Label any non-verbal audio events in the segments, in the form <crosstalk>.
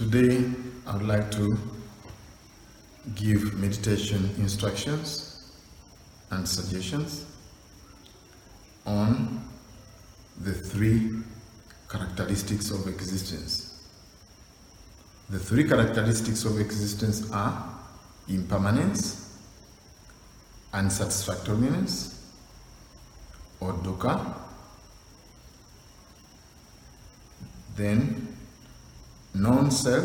Today, I would like to give meditation instructions and suggestions on the three characteristics of existence. The three characteristics of existence are impermanence, unsatisfactoriness, or dukkha, then non-self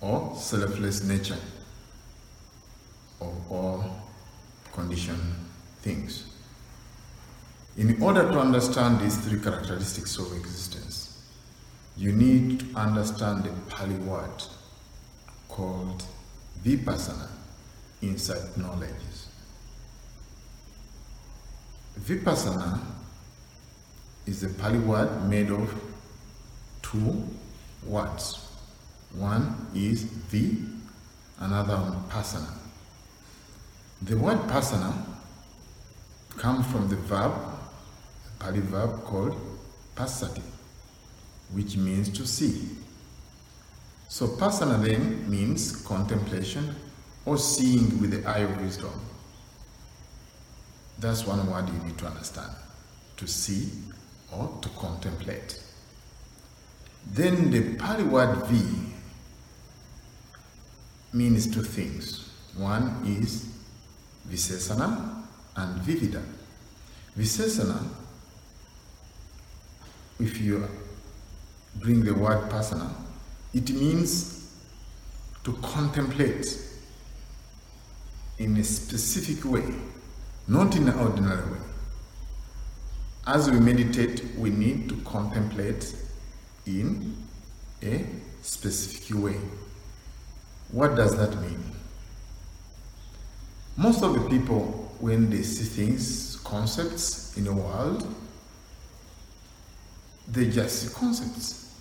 or selfless nature of all conditioned things. In order to understand these three characteristics of existence, you need to understand the Pali word called vipassana insight knowledge. Vipassana is a Pali word made of two words. One is vi, another one passana. The word passana comes from the verb, a Pali verb called passati, which means to see. So passana then means contemplation or seeing with the eye of wisdom. That's one word you need to understand. To see or to contemplate. Then the Pali word V means two things. One is Visesana and Vivida. Visesana, if you bring the word passana, it means to contemplate in a specific way, not in an ordinary way. As we meditate, we need to contemplate in a specific way. What does that mean? Most of the people, when they see things, concepts in the world, they just see concepts.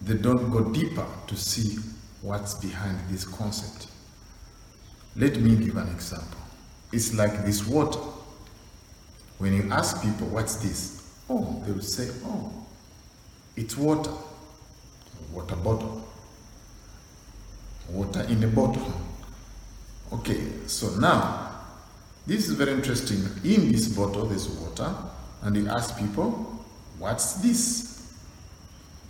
They don't go deeper to see what's behind this concept. Let me give an example. It's like this water. When you ask people, what's this? Oh, they will say, oh, it's water. Water bottle. Water in a bottle. Okay, so now, this is very interesting. In this bottle, there's water, and you ask people, what's this?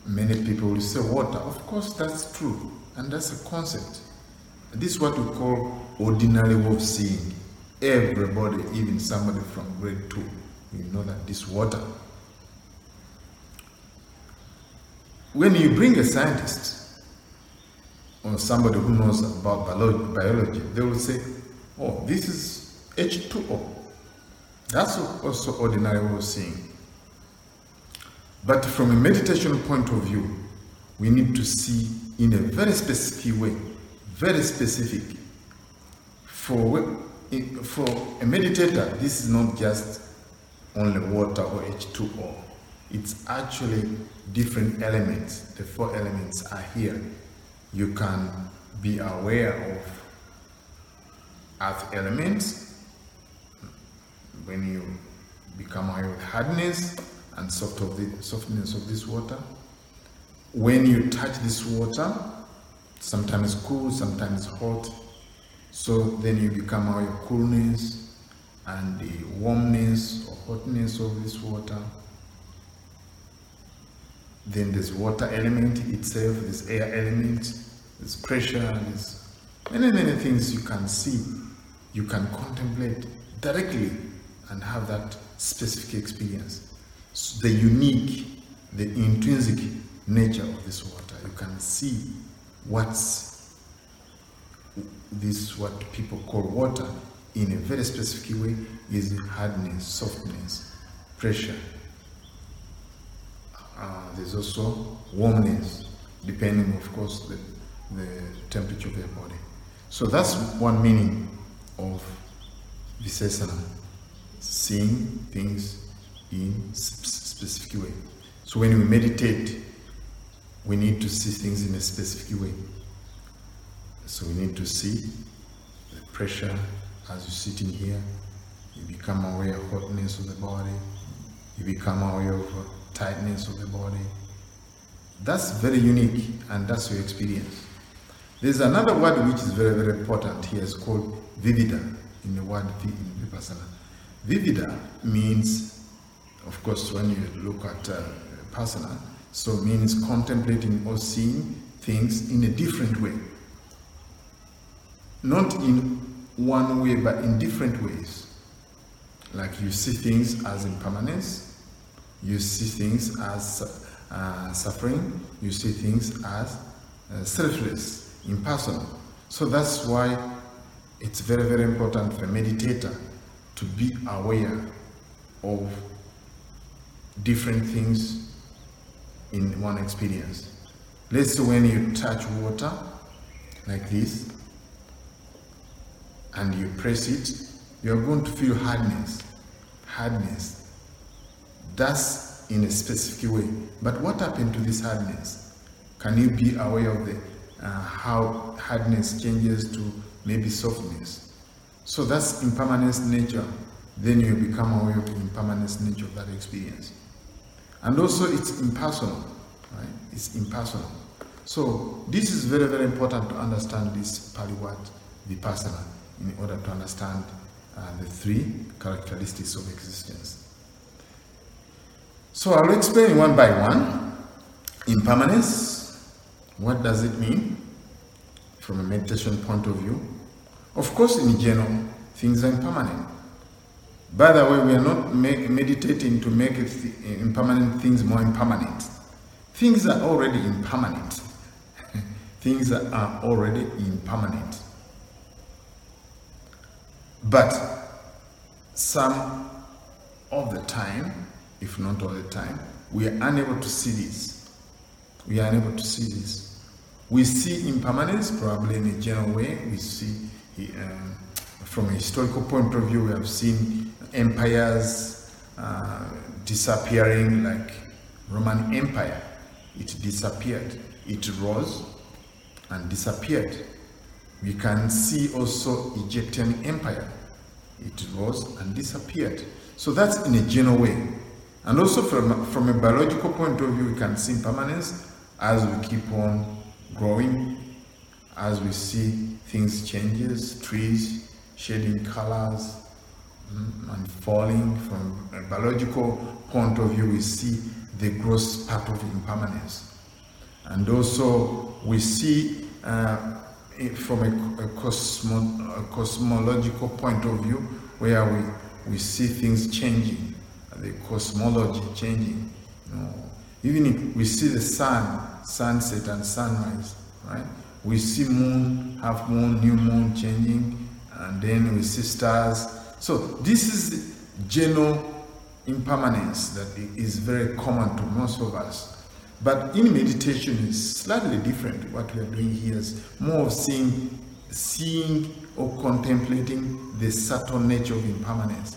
Many people will say water. Of course, that's true, and that's a concept. This is what we call ordinary way of seeing. Everybody, even somebody from grade two, you know that this water When you bring a scientist or somebody who knows about biology, they will say, oh, this is H2O. That's also ordinary way seeing. But from a meditation point of view, we need to see in a very specific way, very specific. For, for a meditator, this is not just only water or H2O it's actually different elements. The four elements are here. You can be aware of earth elements when you become aware of hardness and soft of the softness of this water. When you touch this water, sometimes cool, sometimes hot. So then you become aware of coolness and the warmness or hotness of this water then there's water element itself, there's air element, there's pressure, there's many, many things you can see, you can contemplate directly and have that specific experience. So the unique, the intrinsic nature of this water. You can see what's this what people call water in a very specific way is hardness, softness, pressure, uh, there's also warmness, depending, of course, the, the temperature of your body. So that's one meaning of Visesana, seeing things in specific way. So when we meditate, we need to see things in a specific way. So we need to see the pressure as you sit in here. You become aware of hotness of the body. You become aware of tightness of the body. That's very unique and that's your experience. There's another word which is very, very important here. It's called vivida in the word vipassana. Vivida means, of course, when you look at uh, passana, so means contemplating or seeing things in a different way. Not in one way, but in different ways. Like you see things as impermanence, you see things as uh, suffering, you see things as uh, selfless, impersonal. So that's why it's very, very important for a meditator to be aware of different things in one experience. Let's say when you touch water like this and you press it, you're going to feel hardness. Hardness. That's in a specific way. But what happened to this hardness? Can you be aware of the uh, how hardness changes to maybe softness? So that's impermanence nature. Then you become aware of the impermanence nature of that experience. And also it's impersonal, right? It's impersonal. So this is very, very important to understand this Pali word, vipassana, in order to understand uh, the three characteristics of existence. So I'll explain one by one. Impermanence, what does it mean from a meditation point of view? Of course, in general, things are impermanent. By the way, we are not meditating to make th impermanent things more impermanent. Things are already impermanent. <laughs> things are already impermanent. But some of the time, if not all the time, we are unable to see this. We are unable to see this. We see impermanence probably in a general way. We see, um, from a historical point of view, we have seen empires uh, disappearing, like Roman Empire. It disappeared. It rose and disappeared. We can see also Egyptian Empire. It rose and disappeared. So that's in a general way. And also from, from a biological point of view, we can see impermanence as we keep on growing, as we see things changes, trees shedding colors mm, and falling. From a biological point of view, we see the gross part of impermanence. And also we see uh, from a, a, cosmo, a, cosmological point of view, where we, we see things changing, the cosmology changing. You know, even if we see the sun, sunset and sunrise, right? We see moon, half moon, new moon changing, and then we see stars. So this is general impermanence that is very common to most of us. But in meditation, it's slightly different. What we are doing here is more of seeing, seeing or contemplating the subtle nature of impermanence.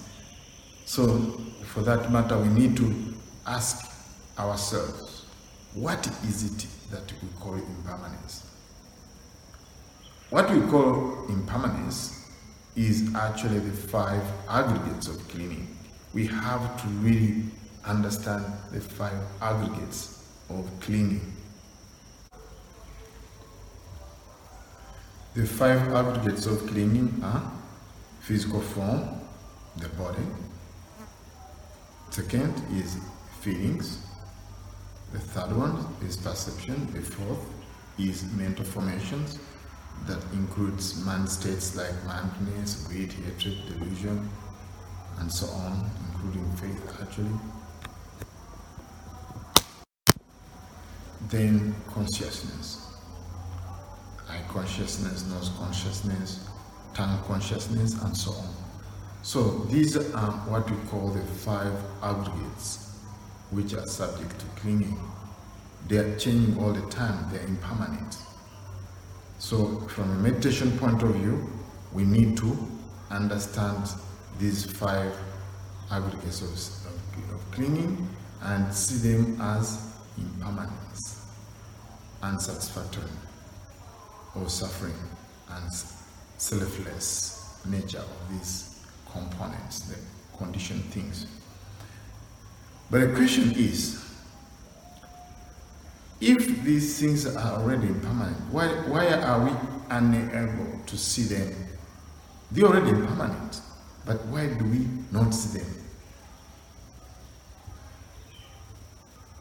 So, for that matter, we need to ask ourselves, what is it that we call impermanence? What we call impermanence is actually the five aggregates of clinging. We have to really understand the five aggregates of clinging. The five aggregates of clinging are physical form, the body. Second is feelings. The third one is perception. The fourth is mental formations that includes mind states like mindfulness, greed, hatred, delusion, and so on, including faith actually. then consciousness. Eye consciousness, nose consciousness, tongue consciousness, and so on. So these are what we call the five aggregates, which are subject to clinging. They are changing all the time, they are impermanent. So from a meditation point of view, we need to understand these five aggregates of, of, of clinging and see them as impermanence, unsatisfactory, or suffering, and selfless nature of these components, the conditioned things. But the question is, If these things are already impermanent, why, why are we unable to see them? They're already impermanent, but why do we not see them?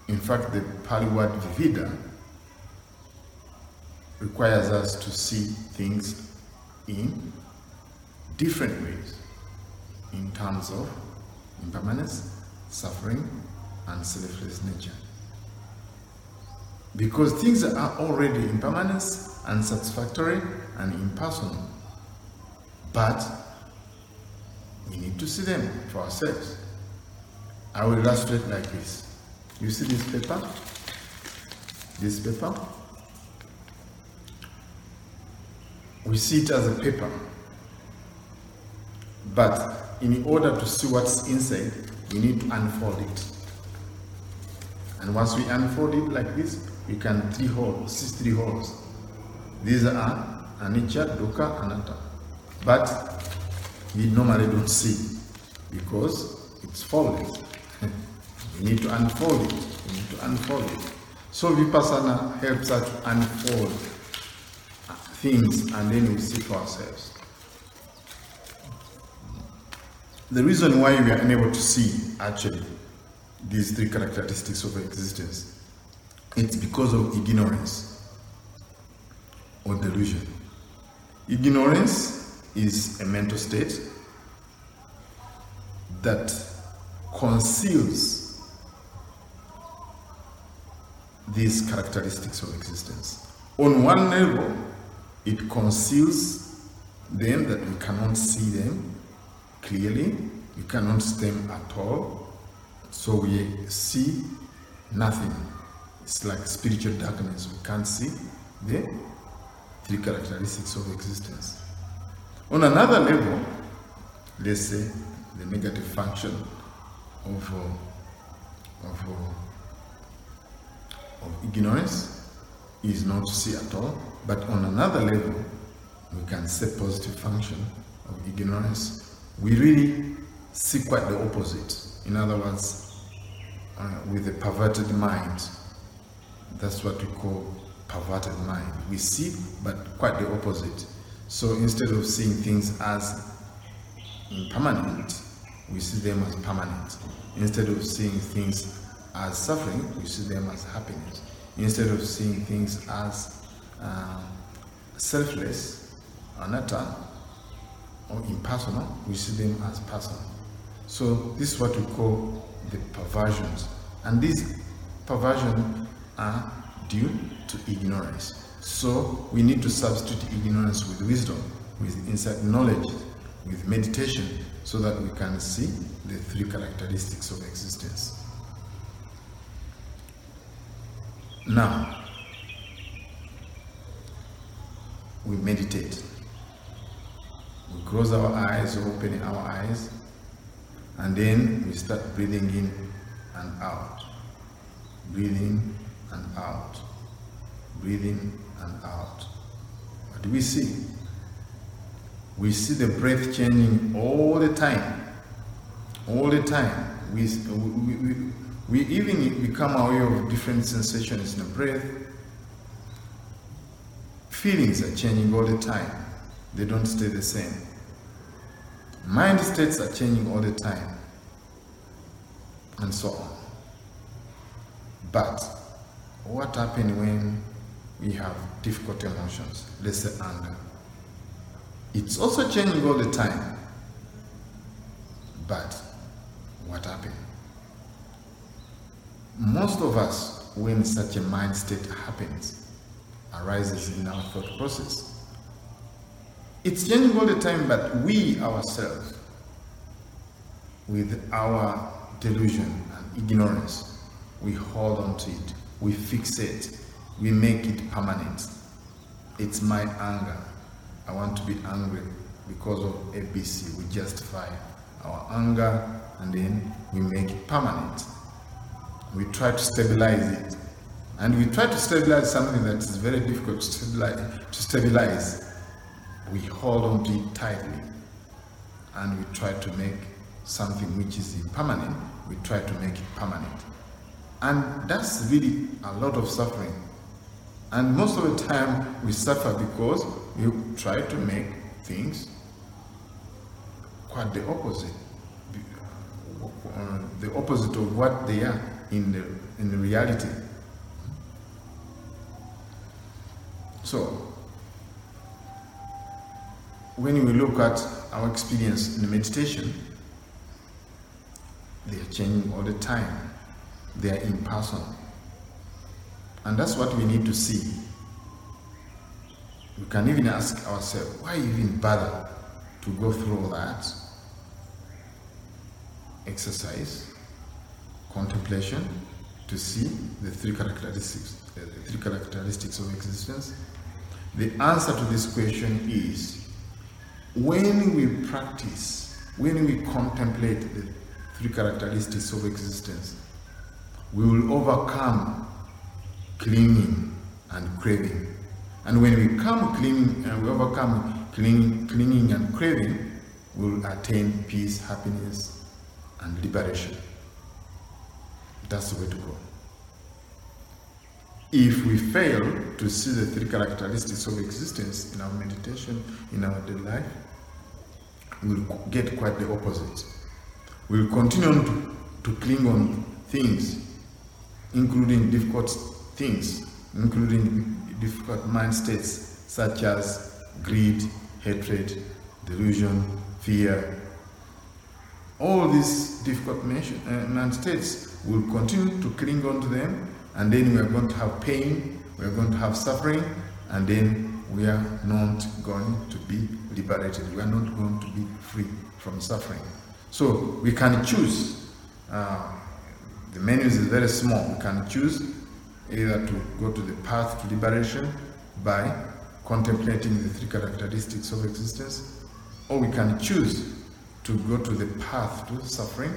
In fact, the Pali word vivida requires us to see things in different ways in terms of impermanence, suffering, and selfless nature. Because things are already impermanent, unsatisfactory, and impersonal. But we need to see them for ourselves. I will illustrate like this. You see this paper? This paper? We see it as a paper. But in order to see what's inside, we need to unfold it. And once we unfold it like this, we can three holes, see three holes. These are anicca, dukkha, anatta. But we normally don't see because it's folded. <laughs> we need to unfold it. We need to unfold it. So vipassana helps us to unfold things and then we see for ourselves. The reason why we are unable to see actually these three characteristics of existence, it's because of ignorance or delusion. Ignorance is a mental state that conceals these characteristics of existence. On one level, it conceals them that we cannot see them clearly, You cannot see them at all, so we see nothing. It's like spiritual darkness, we can't see the three characteristics of existence. On another level, let's say the negative function of, uh, of, uh, of ignorance is not to see at all, but on another level, we can say positive function of ignorance we really see quite the opposite. In other words, uh, with a perverted mind. That's what we call perverted mind. We see, but quite the opposite. So instead of seeing things as impermanent, we see them as permanent. Instead of seeing things as suffering, we see them as happiness. Instead of seeing things as uh, selfless, anatta, or impersonal, we see them as personal. So this is what we call the perversions. And these perversions are due to ignorance. So we need to substitute ignorance with wisdom, with insight knowledge, with meditation, so that we can see the three characteristics of existence. Now, we meditate. We close our eyes, open our eyes, and then we start breathing in and out. Breathing and out. Breathing and out. What do we see? We see the breath changing all the time. All the time. We, we, we, we even become aware of different sensations in the breath. Feelings are changing all the time they don't stay the same. Mind states are changing all the time, and so on. But what happens when we have difficult emotions? Let's say anger. It's also changing all the time. But what happens? Most of us, when such a mind state happens, arises in our thought process, it's changing all the time, but we ourselves, with our delusion and ignorance, we hold on to it, we fix it, we make it permanent. It's my anger. I want to be angry because of ABC. We justify our anger and then we make it permanent. We try to stabilize it. And we try to stabilize something that is very difficult to stabilize. To stabilize we hold on to it tightly and we try to make something which is impermanent, we try to make it permanent. And that's really a lot of suffering. And most of the time we suffer because we try to make things quite the opposite. The opposite of what they are in the in the reality. So when we look at our experience in meditation, they are changing all the time. They are impersonal. And that's what we need to see. We can even ask ourselves, why even bother to go through all that? Exercise, contemplation, to see the three characteristics, the three characteristics of existence. The answer to this question is when we practice, when we contemplate the three characteristics of existence, we will overcome clinging and craving. And when we come clinging and we overcome clinging, clinging and craving, we will attain peace, happiness, and liberation. That's the way to go. If we fail to see the three characteristics of existence in our meditation, in our daily life, we'll get quite the opposite. We'll continue to, to cling on things, including difficult things, including difficult mind states such as greed, hatred, delusion, fear. All these difficult uh, mind states will continue to cling on to them, and then we are going to have pain, we are going to have suffering, and then we are not going to be liberated. We are not going to be free from suffering. So we can choose. Uh, the menu is very small. We can choose either to go to the path to liberation by contemplating the three characteristics of existence, or we can choose to go to the path to suffering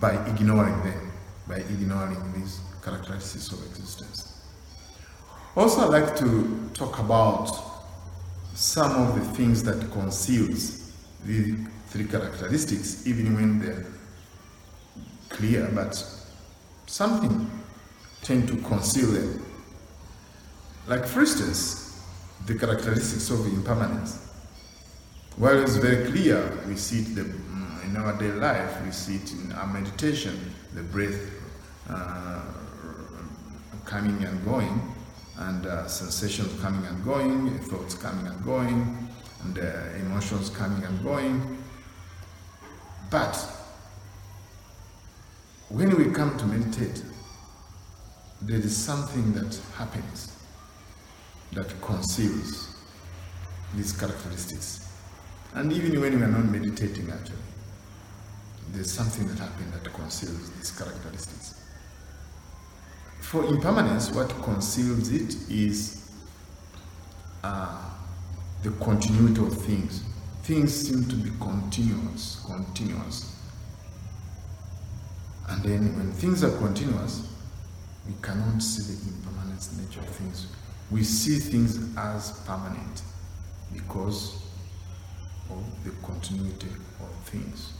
by ignoring them, by ignoring these characteristics of existence. Also, I'd like to talk about some of the things that conceals the three characteristics, even when they're clear, but something tend to conceal them. Like, for instance, the characteristics of impermanence. While it's very clear, we see it in our daily life, we see it in our meditation, the breath uh, coming and going, and uh, sensations coming and going, thoughts coming and going, and uh, emotions coming and going. But when we come to meditate, there is something that happens that conceals these characteristics. And even when we are not meditating, actually, there's something that happens that conceals these characteristics. For impermanence, what conceals it is uh, the continuity of things. Things seem to be continuous, continuous. And then when things are continuous, we cannot see the impermanent nature of things. We see things as permanent because of the continuity of things.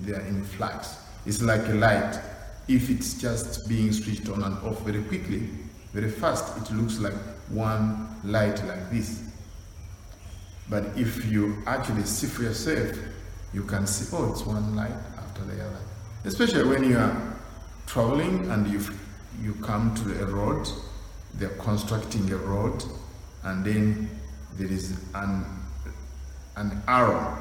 They are in flux. It's like a light. If it's just being switched on and off very quickly, very fast, it looks like one light like this. But if you actually see for yourself, you can see, oh, it's one light after the other. Especially when you are traveling and you you come to a road, they're constructing a road, and then there is an an arrow.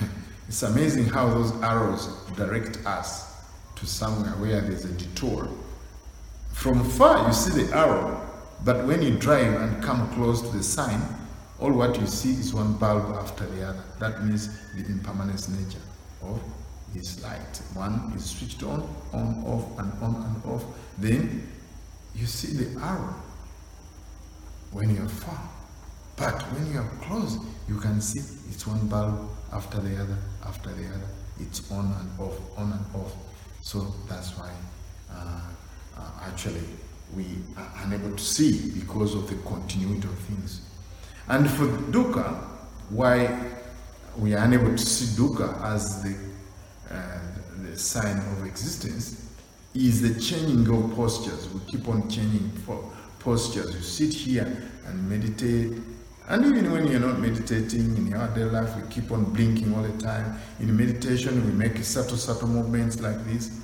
<laughs> it's amazing how those arrows direct us to somewhere where there's a detour. From far you see the arrow, but when you drive and come close to the sign, all what you see is one bulb after the other. That means the impermanence nature of this light. One is switched on, on, off, and on and off. Then you see the arrow when you're far. But when you're close, you can see it's one bulb after the other, after the other. It's on and off, on and off. So that's why uh, uh, actually we are unable to see because of the continuity of things. And for dukkha, why we are unable to see dukkha as the uh, the sign of existence is the changing of postures. We keep on changing postures. You sit here and meditate. And even when you're not meditating in your daily life, we keep on blinking all the time. In meditation, we make subtle, subtle movements like this.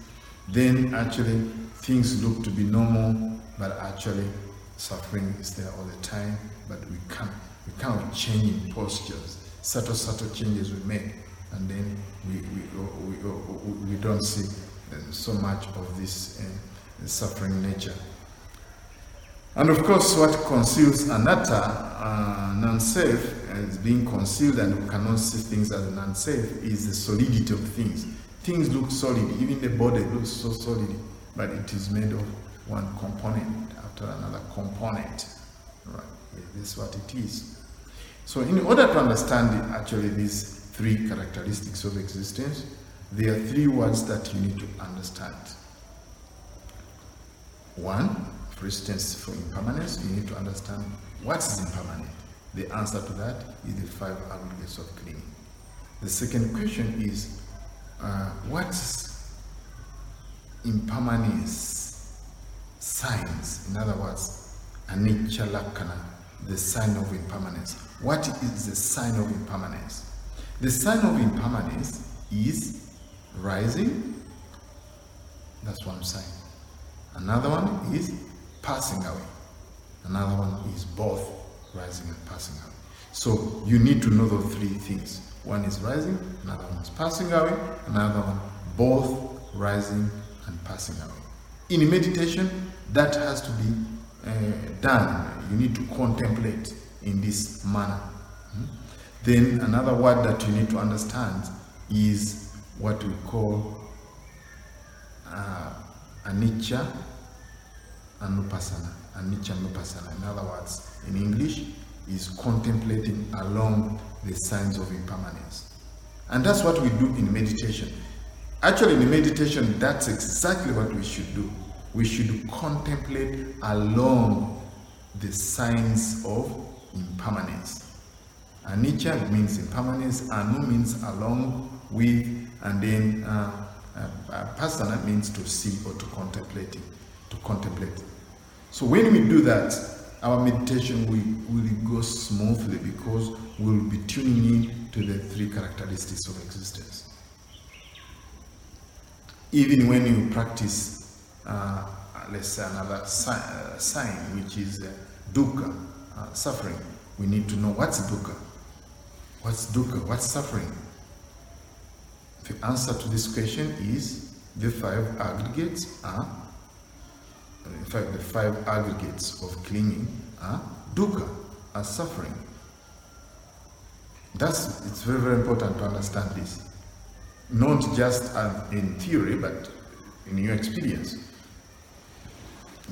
Then actually, things look to be normal, but actually, suffering is there all the time. But we can't, we can't change postures. Subtle, subtle changes we make, and then we, we, we, we, we don't see so much of this uh, suffering nature. And of course, what conceals anatta, uh, non-self, as being concealed and we cannot see things as non-self, is the solidity of things. Things look solid, even the body looks so solid, but it is made of one component after another component. Right, yeah, that's what it is. So, in order to understand actually these three characteristics of existence, there are three words that you need to understand. One, for instance, for impermanence, you need to understand what is impermanent. The answer to that is the five aggregates of clinging. The second question is uh, what's impermanence signs? In other words, anicca lakkhana, the sign of impermanence. What is the sign of impermanence? The sign of impermanence is rising. That's one sign. Another one is passing away. Another one is both rising and passing away. So you need to know those three things. One is rising, another one is passing away, another one both rising and passing away. In meditation, that has to be uh, done. You need to contemplate in this manner. Hmm? Then another word that you need to understand is what we call uh, anicca anupassana. Anicca anupassana. In other words, in English, is contemplating along the signs of impermanence. And that's what we do in meditation. Actually, in meditation, that's exactly what we should do. We should contemplate along the signs of impermanence. Anicca means impermanence, anu means along with and then uh, uh, passana means to see or to contemplate it, to contemplate. So when we do that, our meditation will, will go smoothly because we'll be tuning in to the three characteristics of existence. Even when you practice, uh, let's say another sign, uh, sign which is uh, dukkha, uh, suffering, we need to know what's dukkha. What's dukkha? What's suffering? The answer to this question is the five aggregates are, in fact, the five uh, aggregates of clinging are dukkha, are suffering. That's it's very very important to understand this, not just um, in theory, but in your experience.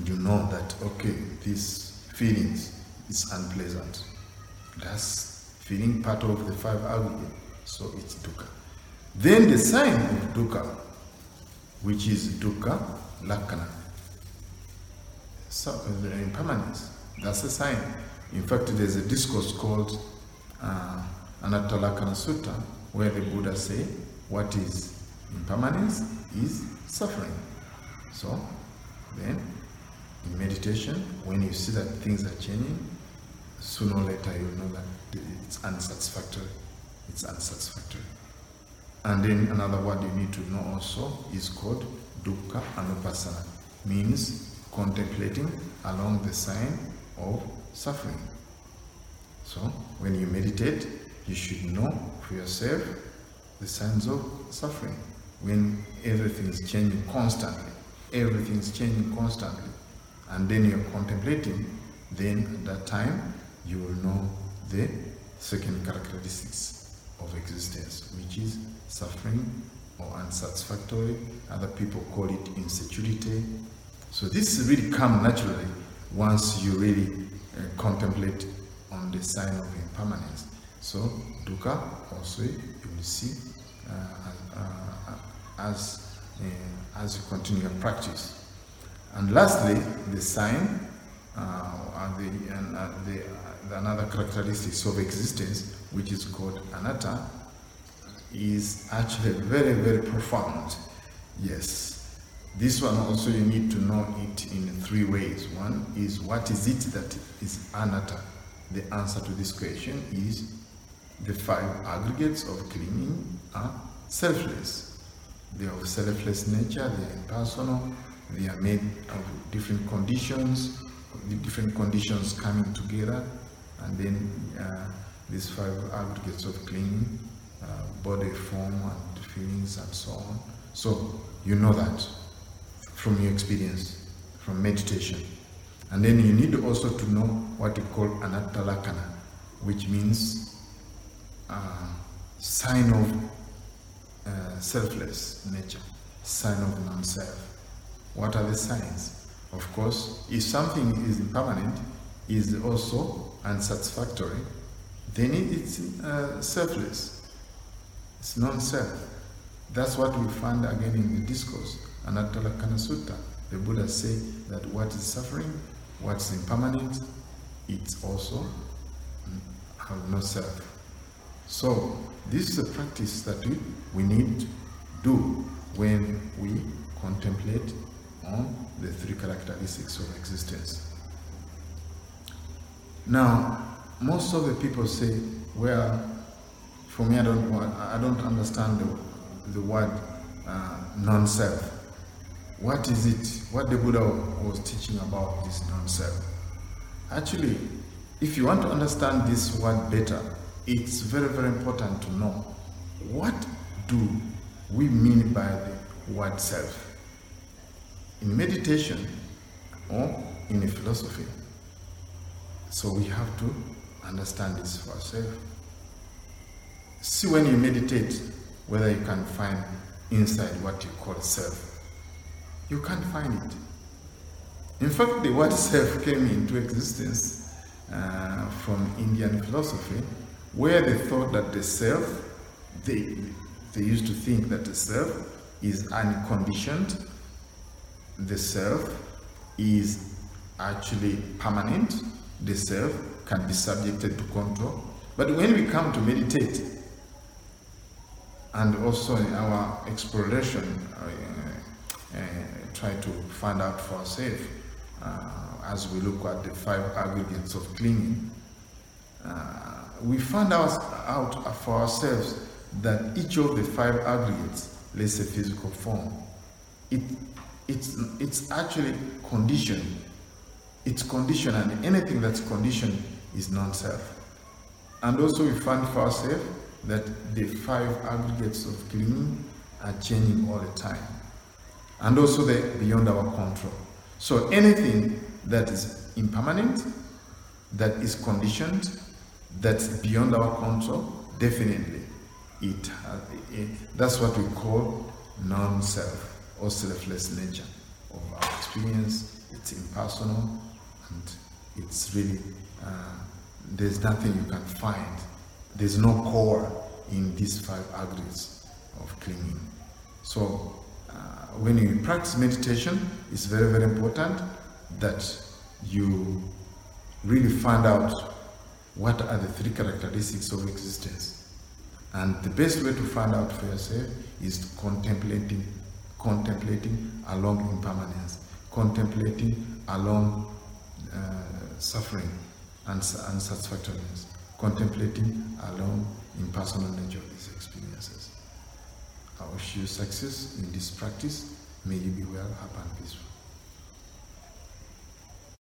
You know that okay, this feelings is unpleasant. That's feeling part of the five aggregates, so it's dukkha. Then the sign of dukkha, which is dukkha lakkhana. So, impermanence. That's a sign. In fact, there's a discourse called uh, Anatta Lakkhana Sutta where the Buddha say what is impermanence is suffering. So, then in meditation, when you see that things are changing, sooner or later you'll know that it's unsatisfactory. It's unsatisfactory. And then another word you need to know also is called dukkha anupassana, means contemplating along the sign of suffering. So when you meditate, you should know for yourself the signs of suffering. When everything is changing constantly, everything is changing constantly, and then you're contemplating, then at that time you will know the second characteristics of existence, which is suffering or unsatisfactory. Other people call it insecurity. So this really comes naturally once you really uh, contemplate on the sign of impermanence. So dukkha also you will see uh, uh, as uh, as you continue your practice. And lastly, the sign uh, and the, and, uh, the, the another characteristics of existence, which is called anatta, is actually very, very profound. Yes. This one also you need to know it in three ways. One is what is it that is anatta? The answer to this question is the five aggregates of clinging are selfless. They are of selfless nature, they are impersonal, they are made of different conditions, the different conditions coming together, and then uh, these five aggregates of clinging, uh, body, form, and feelings, and so on. So you know that from your experience, from meditation. And then you need also to know what you call anatta lakkhana, which means uh, sign of uh, selfless nature, sign of non-self. What are the signs? Of course, if something is impermanent, is also unsatisfactory, then it's uh, selfless. It's non-self. That's what we find again in the discourse. Anattalakkhana Sutta, the Buddha say that what is suffering, what's impermanent, it's also have no self. So this is a practice that we, we need to do when we contemplate on the three characteristics of existence. Now, most of the people say, well, for me, I don't want, I don't understand the, the word uh, non-self. What is it? What the Buddha was teaching about this non-self? Actually, if you want to understand this word better, it's very, very important to know what do we mean by the word self. In meditation or in a philosophy, so we have to understand this for ourselves. See when you meditate whether you can find inside what you call self. You can't find it. In fact, the word self came into existence uh, from Indian philosophy, where they thought that the self, they, they used to think that the self is unconditioned, the self is actually permanent, the self can be subjected to control. But when we come to meditate, and also in our exploration, uh, try to find out for ourselves uh, as we look at the five aggregates of clinging. Uh, we find out, out for ourselves that each of the five aggregates, let's physical form, it, it's, it's actually conditioned. It's conditioned, and anything that's conditioned is non-self. And also we find for ourselves that the five aggregates of clinging are changing all the time and also the beyond our control. So anything that is impermanent, that is conditioned, that's beyond our control, definitely it, it that's what we call non-self or selfless nature of our experience. It's impersonal and it's really uh, there's nothing you can find. There's no core in these five aggregates of clinging. So when you practice meditation, it's very, very important that you really find out what are the three characteristics of existence. And the best way to find out for yourself is contemplating, contemplating along impermanence, contemplating along uh, suffering and unsatisfactoriness, contemplating along impersonal nature I wish you success in this practice. May you be well, happy and peaceful.